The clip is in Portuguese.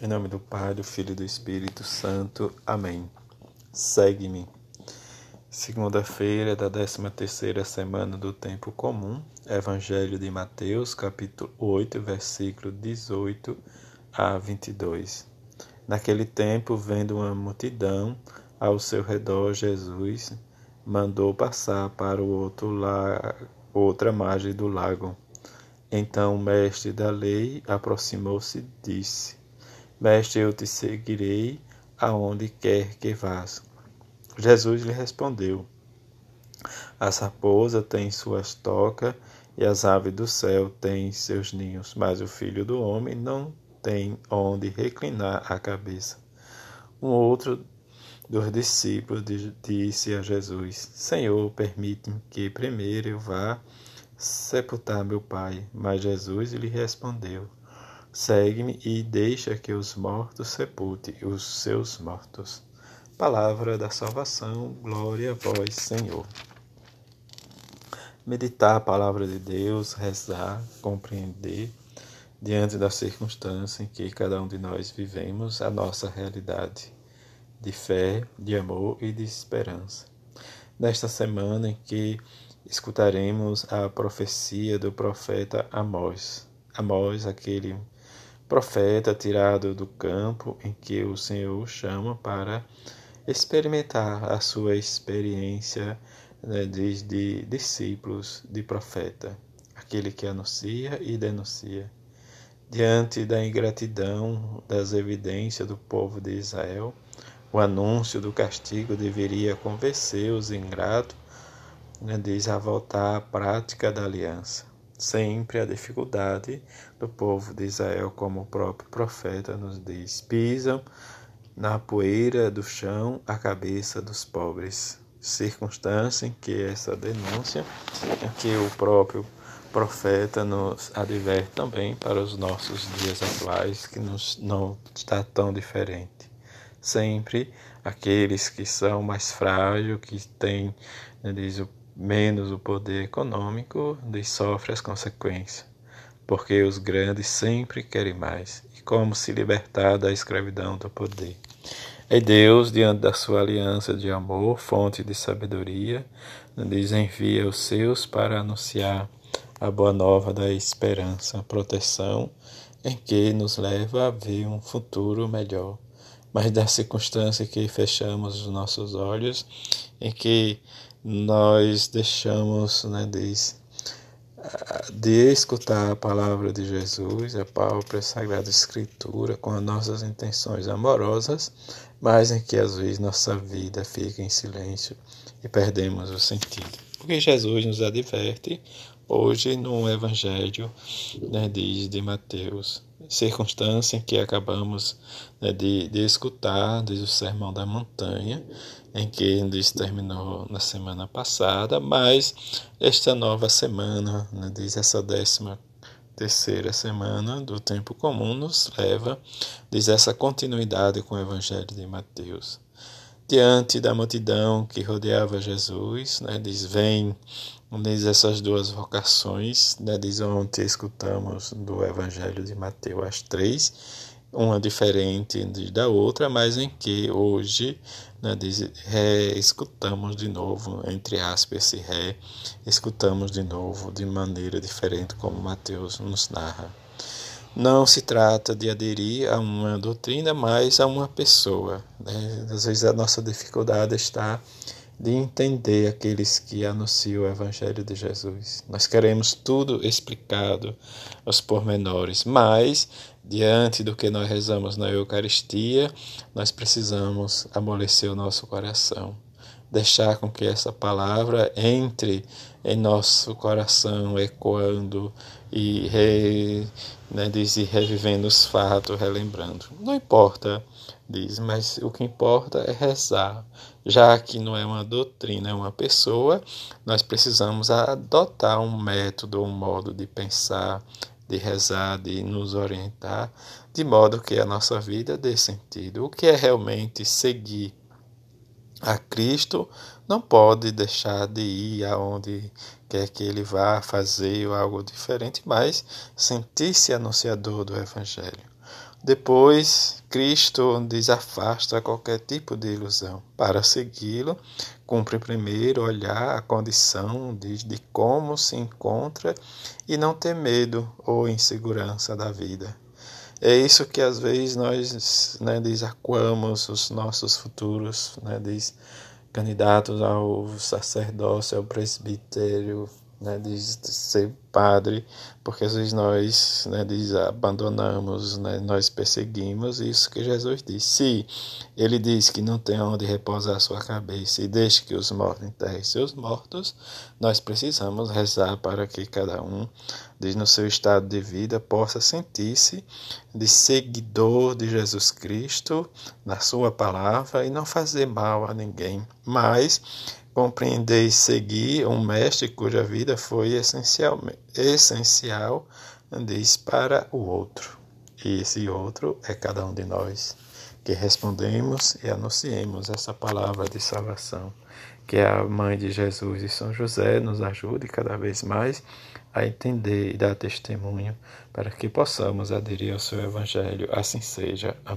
Em nome do Pai, do Filho e do Espírito Santo. Amém. Segue-me. Segunda-feira da 13 terceira semana do tempo comum. Evangelho de Mateus, capítulo 8, versículo 18 a 22. Naquele tempo, vendo uma multidão ao seu redor, Jesus mandou passar para o outro la... outra margem do lago. Então o mestre da lei aproximou-se e disse: Mestre, eu te seguirei aonde quer que vás. Jesus lhe respondeu: As raposas têm suas tocas e as aves do céu têm seus ninhos, mas o filho do homem não tem onde reclinar a cabeça. Um outro dos discípulos disse a Jesus: Senhor, permite-me que primeiro eu vá sepultar meu pai. Mas Jesus lhe respondeu: Segue-me e deixa que os mortos sepultem os seus mortos. Palavra da salvação, glória a vós, Senhor. Meditar a palavra de Deus, rezar, compreender, diante da circunstância em que cada um de nós vivemos, a nossa realidade de fé, de amor e de esperança. Nesta semana em que escutaremos a profecia do profeta Amós. Amós, aquele profeta tirado do campo em que o Senhor chama para experimentar a sua experiência né, de, de discípulos de profeta, aquele que anuncia e denuncia. Diante da ingratidão das evidências do povo de Israel, o anúncio do castigo deveria convencer os ingratos, né, a voltar à prática da aliança sempre a dificuldade do povo de Israel, como o próprio profeta nos diz: pisam na poeira do chão a cabeça dos pobres. Circunstância em que essa denúncia, em que o próprio profeta nos adverte também para os nossos dias atuais, que nos, não está tão diferente. Sempre aqueles que são mais frágeis, que têm, né, diz o menos o poder econômico lhes sofre as consequências, porque os grandes sempre querem mais, e como se libertar da escravidão do poder. E Deus, diante da sua aliança de amor, fonte de sabedoria, lhes envia os seus para anunciar a boa nova da esperança, proteção, em que nos leva a ver um futuro melhor. Mas da circunstância que fechamos os nossos olhos, em que nós deixamos né, de, de escutar a palavra de Jesus, a própria Sagrada Escritura, com as nossas intenções amorosas, mas em que às vezes nossa vida fica em silêncio e perdemos o sentido. Porque Jesus nos adverte hoje no Evangelho né, de, de Mateus, circunstância em que acabamos né, de, de escutar desde o Sermão da Montanha, em que isso terminou na semana passada, mas esta nova semana, né, diz essa décima terceira semana do tempo comum, nos leva, diz essa continuidade com o Evangelho de Mateus. Diante da multidão que rodeava Jesus, né, diz: Vem diz essas duas vocações, né, diz ontem escutamos do Evangelho de Mateus as três, uma diferente da outra, mas em que hoje né, diz, ré, escutamos de novo, entre aspas, esse ré, escutamos de novo de maneira diferente, como Mateus nos narra. Não se trata de aderir a uma doutrina, mas a uma pessoa. Né? Às vezes a nossa dificuldade está de entender aqueles que anunciam o Evangelho de Jesus. Nós queremos tudo explicado aos pormenores, mas diante do que nós rezamos na Eucaristia, nós precisamos amolecer o nosso coração, deixar com que essa palavra entre em nosso coração, ecoando e re, né, diz, revivendo os fatos, relembrando. Não importa diz, mas o que importa é rezar. Já que não é uma doutrina, é uma pessoa, nós precisamos adotar um método, um modo de pensar, de rezar, de nos orientar, de modo que a nossa vida dê sentido. O que é realmente seguir a Cristo não pode deixar de ir aonde quer que ele vá fazer algo diferente, mas sentir-se anunciador do Evangelho. Depois, Cristo diz afasta qualquer tipo de ilusão. Para segui-lo, cumpre primeiro olhar a condição de, de como se encontra e não ter medo ou insegurança da vida. É isso que às vezes nós né, desacuamos os nossos futuros, né, diz, candidatos ao sacerdócio, ao presbitério, né, de ser padre, porque às vezes nós né, diz, abandonamos, né, nós perseguimos isso que Jesus disse. Se ele diz que não tem onde repousar sua cabeça e deixe que os mortos enterrem seus mortos, nós precisamos rezar para que cada um, diz, no seu estado de vida, possa sentir-se de seguidor de Jesus Cristo, na sua palavra, e não fazer mal a ninguém, mas compreender e seguir um mestre cuja vida foi essencial, essencial diz para o outro. E esse outro é cada um de nós que respondemos e anunciemos essa palavra de salvação. Que a mãe de Jesus e São José nos ajude cada vez mais a entender e dar testemunho para que possamos aderir ao seu evangelho. Assim seja. Amém.